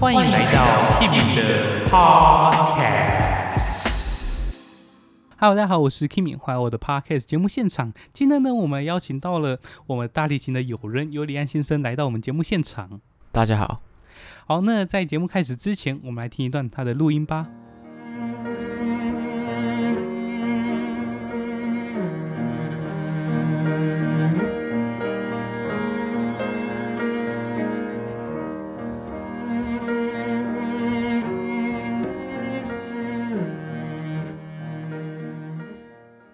欢迎来到 Kimi 的 Podcast。Hello，大家好，我是 Kimi，欢迎我的 Podcast 节目现场。今天呢，我们邀请到了我们大提琴的友人尤里安先生来到我们节目现场。大家好，好，那在节目开始之前，我们来听一段他的录音吧。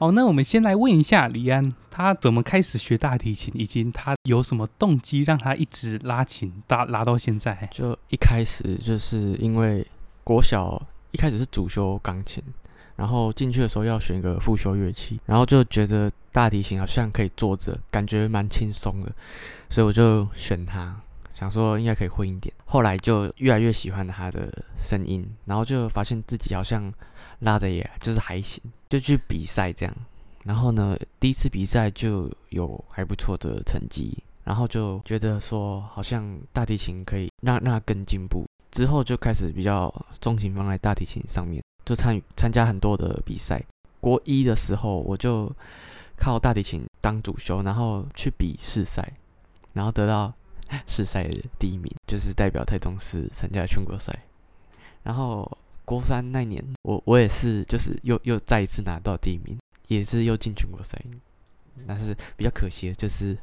好，那我们先来问一下李安，他怎么开始学大提琴，以及他有什么动机让他一直拉琴，拉拉到现在？就一开始就是因为国小一开始是主修钢琴，然后进去的时候要选一个副修乐器，然后就觉得大提琴好像可以坐着，感觉蛮轻松的，所以我就选它，想说应该可以混一点。后来就越来越喜欢他的声音，然后就发现自己好像。拉的也就是还行，就去比赛这样，然后呢，第一次比赛就有还不错的成绩，然后就觉得说好像大提琴可以让让它更进步，之后就开始比较重心放在大提琴上面，就参与参加很多的比赛。国一的时候我就靠大提琴当主修，然后去比试赛，然后得到试赛第一名，就是代表台中市参加全国赛，然后。国三那年，我我也是，就是又又再一次拿到第一名，也是又进全国赛，但是比较可惜的就是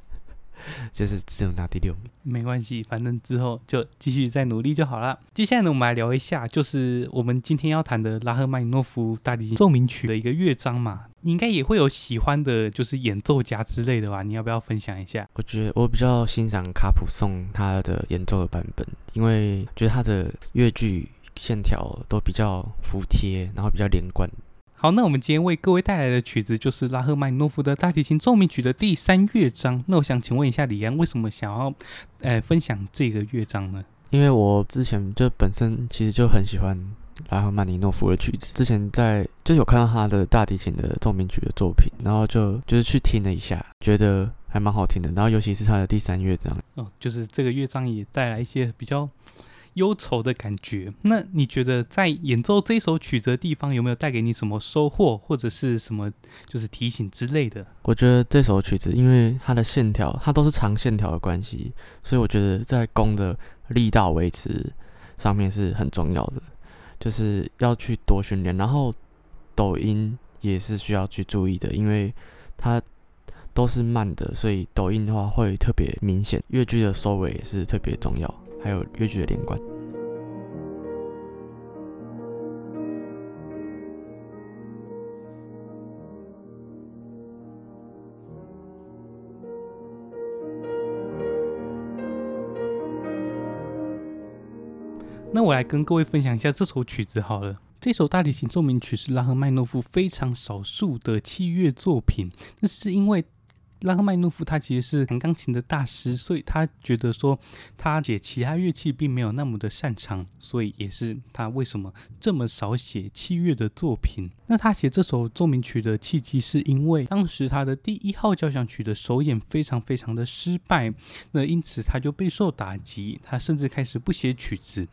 就是只有拿第六名。没关系，反正之后就继续再努力就好了。接下来呢，我们来聊一下，就是我们今天要谈的拉赫曼尼诺夫大提琴奏鸣曲的一个乐章嘛。你应该也会有喜欢的，就是演奏家之类的吧？你要不要分享一下？我觉得我比较欣赏卡普颂他的演奏的版本，因为觉得他的乐句。线条都比较服帖，然后比较连贯。好，那我们今天为各位带来的曲子就是拉赫曼尼诺夫的大提琴奏鸣曲的第三乐章。那我想请问一下李安，为什么想要呃分享这个乐章呢？因为我之前就本身其实就很喜欢拉赫曼尼诺夫的曲子，之前在就有看到他的大提琴的奏鸣曲的作品，然后就就是去听了一下，觉得还蛮好听的。然后尤其是他的第三乐章，哦，就是这个乐章也带来一些比较。忧愁的感觉。那你觉得在演奏这首曲子的地方，有没有带给你什么收获，或者是什么就是提醒之类的？我觉得这首曲子，因为它的线条，它都是长线条的关系，所以我觉得在弓的力道维持上面是很重要的，就是要去多训练。然后抖音也是需要去注意的，因为它都是慢的，所以抖音的话会特别明显。乐句的收尾也是特别重要。还有乐句的连贯。那我来跟各位分享一下这首曲子好了。这首大提琴奏鸣曲是拉赫曼诺夫非常少数的器乐作品，那是因为。拉赫曼诺夫他其实是弹钢琴的大师，所以他觉得说他写其他乐器并没有那么的擅长，所以也是他为什么这么少写器乐的作品。那他写这首奏鸣曲的契机是因为当时他的第一号交响曲的首演非常非常的失败，那因此他就备受打击，他甚至开始不写曲子。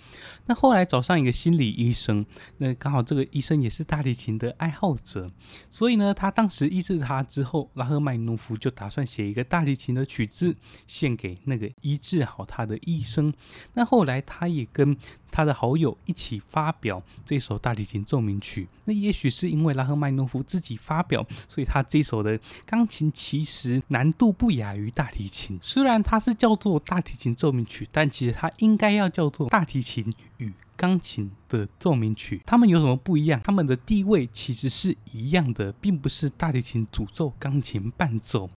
那后来找上一个心理医生，那刚好这个医生也是大提琴的爱好者，所以呢，他当时医治他之后，拉赫曼诺夫就打算写一个大提琴的曲子献给那个医治好他的医生。那后来他也跟他的好友一起发表这首大提琴奏鸣曲。那也许是因为拉赫曼诺夫自己发表，所以他这首的钢琴其实难度不亚于大提琴。虽然它是叫做大提琴奏鸣曲，但其实它应该要叫做大提琴与钢琴的奏鸣曲。它们有什么不一样？它们的地位其实是一样的，并不是大提琴主奏，钢琴伴奏。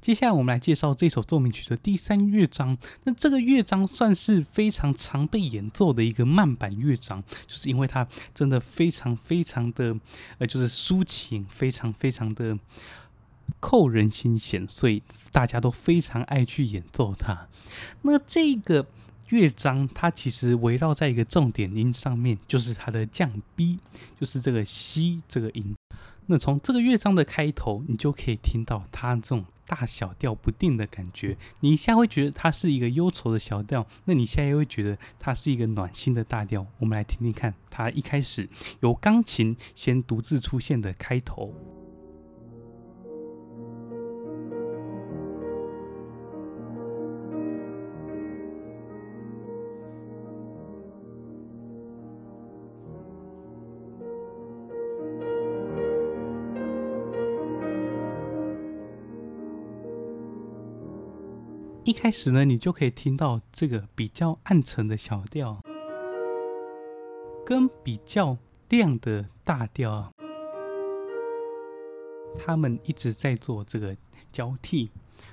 接下来我们来介绍这首奏鸣曲的第三乐章。那这个乐章算是非常常被演奏的一个慢板乐章，就是因为它真的非常非常的呃，就是抒情，非常非常的扣人心弦，所以大家都非常爱去演奏它。那这个乐章它其实围绕在一个重点音上面，就是它的降 B，就是这个西这个音。那从这个乐章的开头，你就可以听到它这种大小调不定的感觉。你一下会觉得它是一个忧愁的小调，那你现在又会觉得它是一个暖心的大调。我们来听听看，它一开始由钢琴先独自出现的开头。一开始呢，你就可以听到这个比较暗沉的小调，跟比较亮的大调，他们一直在做这个交替，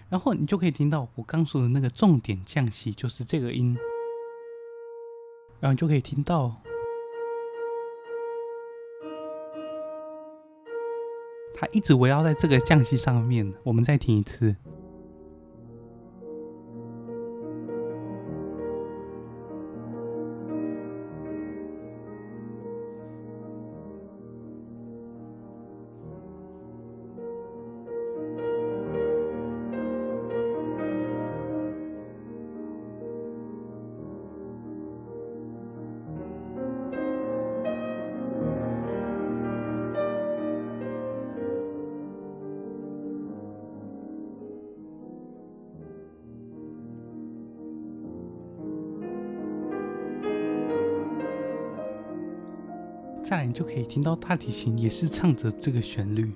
然后你就可以听到我刚说的那个重点降息，就是这个音，然后你就可以听到，它一直围绕在这个降息上面。我们再听一次。再来，你就可以听到大提琴也是唱着这个旋律。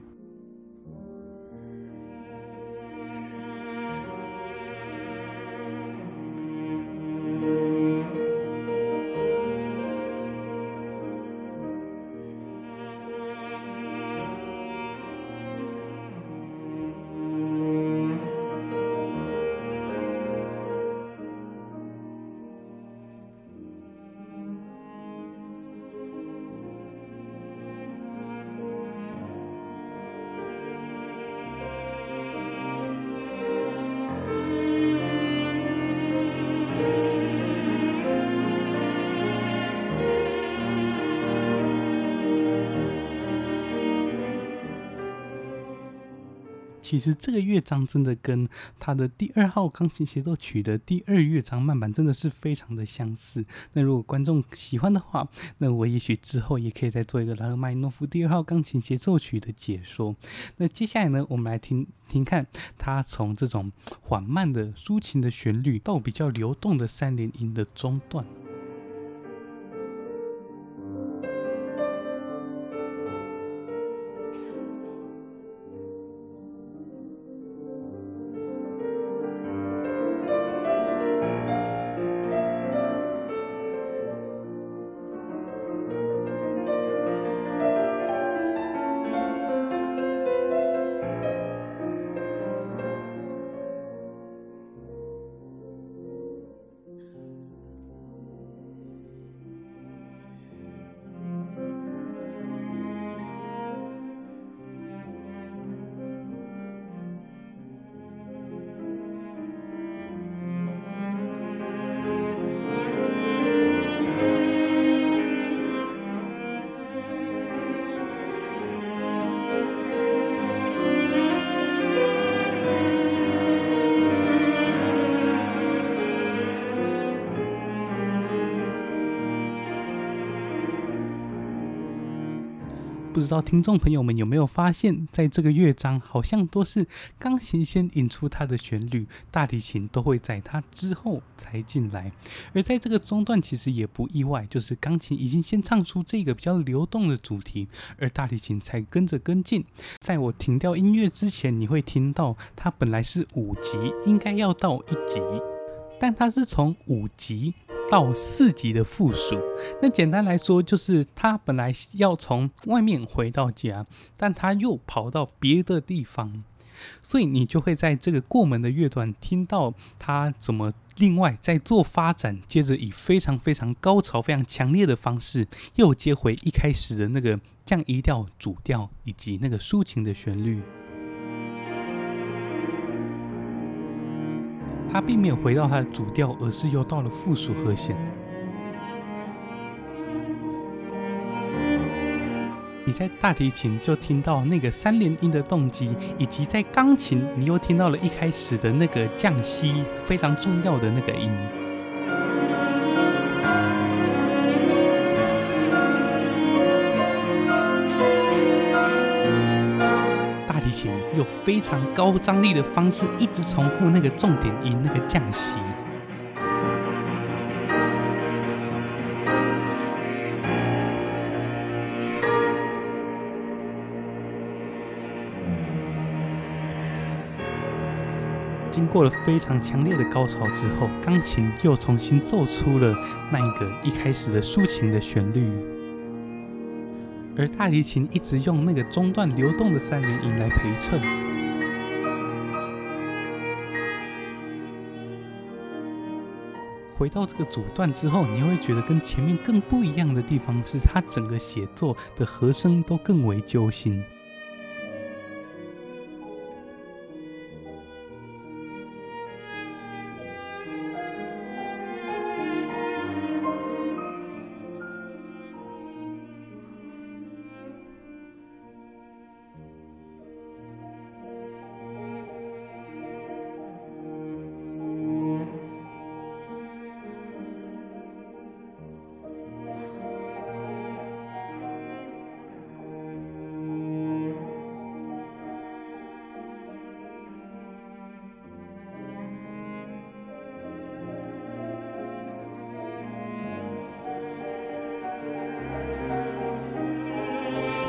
其实这个乐章真的跟他的第二号钢琴协奏曲的第二乐章慢板真的是非常的相似。那如果观众喜欢的话，那我也许之后也可以再做一个拉赫曼诺夫第二号钢琴协奏曲的解说。那接下来呢，我们来听听看他从这种缓慢的抒情的旋律到比较流动的三连音的中段。不知道听众朋友们有没有发现，在这个乐章好像都是钢琴先引出它的旋律，大提琴都会在它之后才进来。而在这个中段其实也不意外，就是钢琴已经先唱出这个比较流动的主题，而大提琴才跟着跟进。在我停掉音乐之前，你会听到它本来是五级，应该要到一级，但它是从五级。到四级的附属，那简单来说就是他本来要从外面回到家，但他又跑到别的地方，所以你就会在这个过门的乐段听到他怎么另外在做发展，接着以非常非常高潮、非常强烈的方式又接回一开始的那个降 E 调主调以及那个抒情的旋律。它并没有回到它的主调，而是又到了附属和弦。你在大提琴就听到那个三连音的动机，以及在钢琴你又听到了一开始的那个降西非常重要的那个音。提琴用非常高张力的方式一直重复那个重点音，那个降息。经过了非常强烈的高潮之后，钢琴又重新奏出了那一个一开始的抒情的旋律，而大提琴一直用那个中段流动的三连音来陪衬。回到这个主段之后，你会觉得跟前面更不一样的地方是，它整个写作的和声都更为揪心。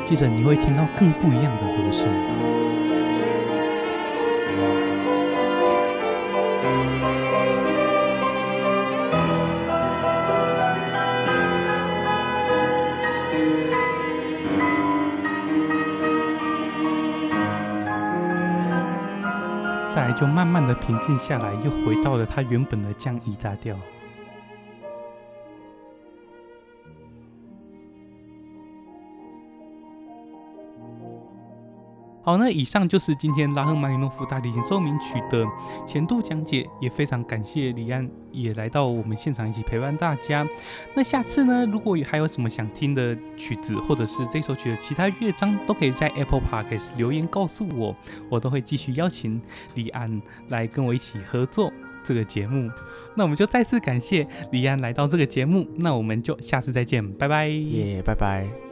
接着你会听到更不一样的和声，再就慢慢的平静下来，又回到了它原本的降 E 大调。好，那以上就是今天拉赫曼尼诺夫大提琴奏鸣曲的前度讲解，也非常感谢李安也来到我们现场一起陪伴大家。那下次呢，如果还有什么想听的曲子，或者是这首曲的其他乐章，都可以在 Apple Podcast 留言告诉我，我都会继续邀请李安来跟我一起合作这个节目。那我们就再次感谢李安来到这个节目，那我们就下次再见，拜拜，耶，拜拜。